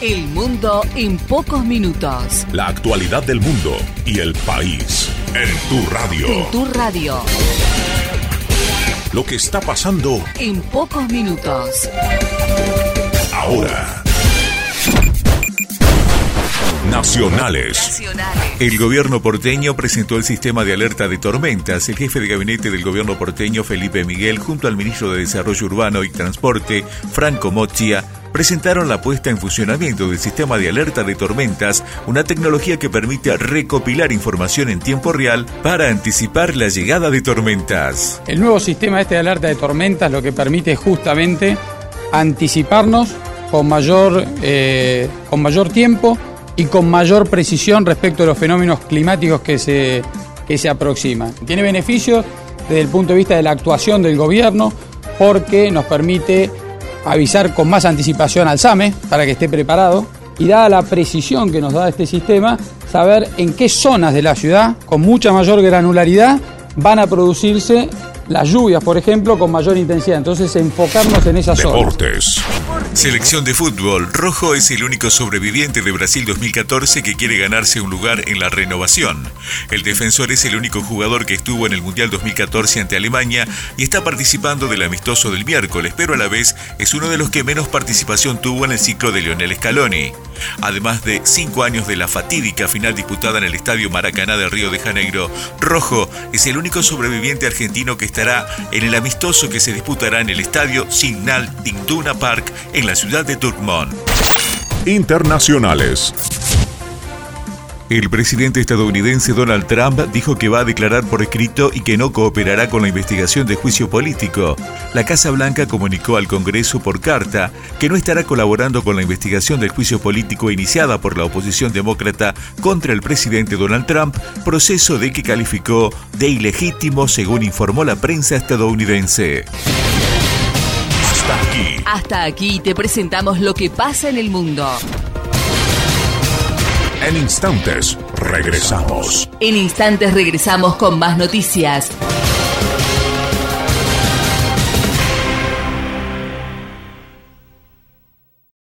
El mundo en pocos minutos. La actualidad del mundo y el país en tu radio. En tu radio. Lo que está pasando En pocos minutos. ahora. Nacionales. Nacionales. El gobierno porteño presentó el sistema de alerta de tormentas. El jefe de gabinete del gobierno porteño, Felipe Miguel, junto al ministro de Desarrollo Urbano y Transporte, Franco Mochia, presentaron la puesta en funcionamiento del sistema de alerta de tormentas, una tecnología que permite recopilar información en tiempo real para anticipar la llegada de tormentas. El nuevo sistema este de alerta de tormentas lo que permite es justamente anticiparnos con mayor, eh, con mayor tiempo y con mayor precisión respecto a los fenómenos climáticos que se, que se aproximan. Tiene beneficios desde el punto de vista de la actuación del gobierno porque nos permite avisar con más anticipación al SAME para que esté preparado. Y dada la precisión que nos da este sistema, saber en qué zonas de la ciudad, con mucha mayor granularidad, van a producirse las lluvias, por ejemplo, con mayor intensidad. Entonces, enfocarnos en esas. Deportes. Selección de fútbol. Rojo es el único sobreviviente de Brasil 2014 que quiere ganarse un lugar en la renovación. El defensor es el único jugador que estuvo en el Mundial 2014 ante Alemania y está participando del amistoso del miércoles, pero a la vez es uno de los que menos participación tuvo en el ciclo de Lionel Scaloni. Además de cinco años de la fatídica final disputada en el Estadio Maracaná de Río de Janeiro, Rojo es el único sobreviviente argentino que estará en el amistoso que se disputará en el Estadio Signal Iduna Park en la ciudad de Dortmund. Internacionales. El presidente estadounidense Donald Trump dijo que va a declarar por escrito y que no cooperará con la investigación de juicio político. La Casa Blanca comunicó al Congreso por carta que no estará colaborando con la investigación del juicio político iniciada por la oposición demócrata contra el presidente Donald Trump, proceso de que calificó de ilegítimo según informó la prensa estadounidense. Hasta aquí. Hasta aquí te presentamos lo que pasa en el mundo. En instantes regresamos. En instantes regresamos con más noticias.